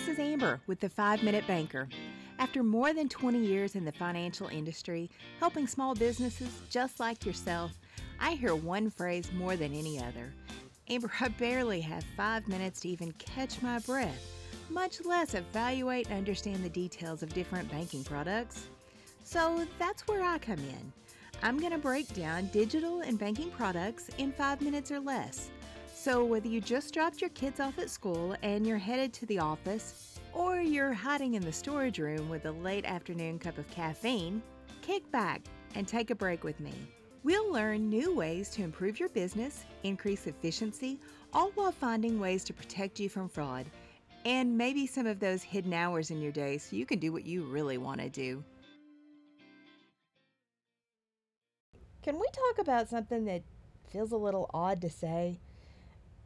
this is Amber with the 5 Minute Banker. After more than 20 years in the financial industry, helping small businesses just like yourself, I hear one phrase more than any other. Amber, I barely have five minutes to even catch my breath, much less evaluate and understand the details of different banking products. So that's where I come in. I'm going to break down digital and banking products in five minutes or less. So, whether you just dropped your kids off at school and you're headed to the office, or you're hiding in the storage room with a late afternoon cup of caffeine, kick back and take a break with me. We'll learn new ways to improve your business, increase efficiency, all while finding ways to protect you from fraud and maybe some of those hidden hours in your day so you can do what you really want to do. Can we talk about something that feels a little odd to say?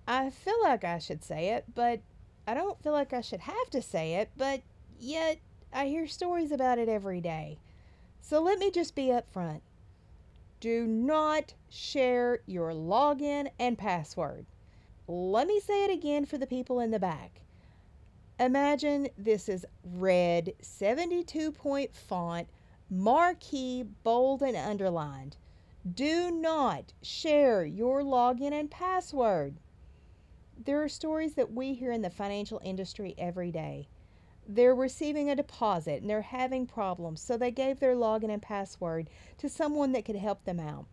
I feel like I should say it, but I don't feel like I should have to say it, but yet I hear stories about it every day. So let me just be upfront. Do not share your login and password. Let me say it again for the people in the back. Imagine this is red 72 point font, marquee, bold, and underlined. Do not share your login and password. There are stories that we hear in the financial industry every day. They're receiving a deposit and they're having problems, so they gave their login and password to someone that could help them out.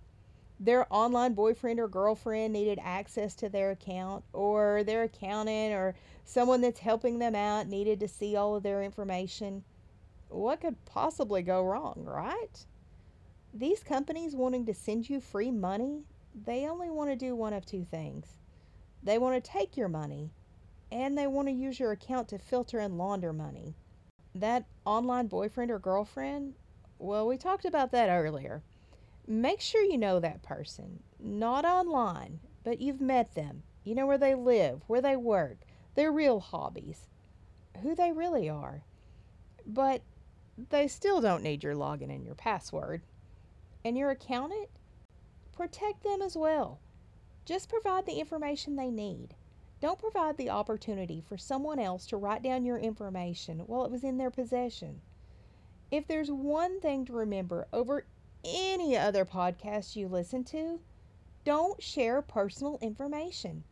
Their online boyfriend or girlfriend needed access to their account, or their accountant or someone that's helping them out needed to see all of their information. What could possibly go wrong, right? These companies wanting to send you free money, they only want to do one of two things they want to take your money and they want to use your account to filter and launder money. That online boyfriend or girlfriend, well, we talked about that earlier. Make sure you know that person, not online, but you've met them. You know where they live, where they work, their real hobbies, who they really are. But they still don't need your login and your password. And your accountant? Protect them as well. Just provide the information they need. Don't provide the opportunity for someone else to write down your information while it was in their possession. If there's one thing to remember over any other podcast you listen to, don't share personal information.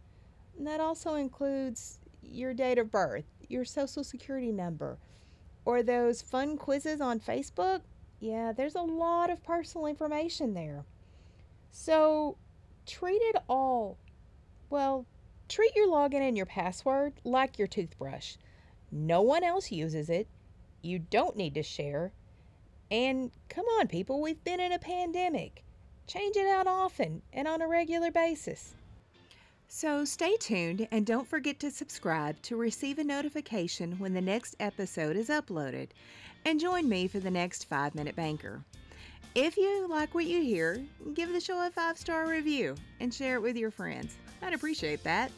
And that also includes your date of birth, your social security number, or those fun quizzes on Facebook. Yeah, there's a lot of personal information there. So treat it all, well, treat your login and your password like your toothbrush. No one else uses it. You don't need to share. And come on, people, we've been in a pandemic. Change it out often and on a regular basis. So stay tuned and don't forget to subscribe to receive a notification when the next episode is uploaded. And join me for the next 5 Minute Banker. If you like what you hear, give the show a five star review and share it with your friends. I'd appreciate that.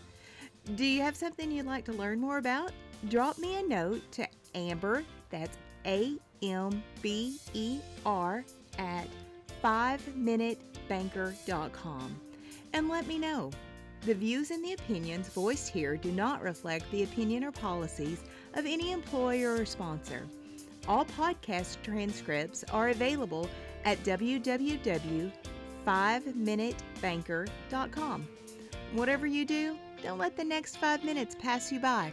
Do you have something you'd like to learn more about? Drop me a note to Amber, that's A M B E R, at 5minutebanker.com and let me know. The views and the opinions voiced here do not reflect the opinion or policies of any employer or sponsor. All podcast transcripts are available at www.5minutebanker.com. Whatever you do, don't let the next five minutes pass you by.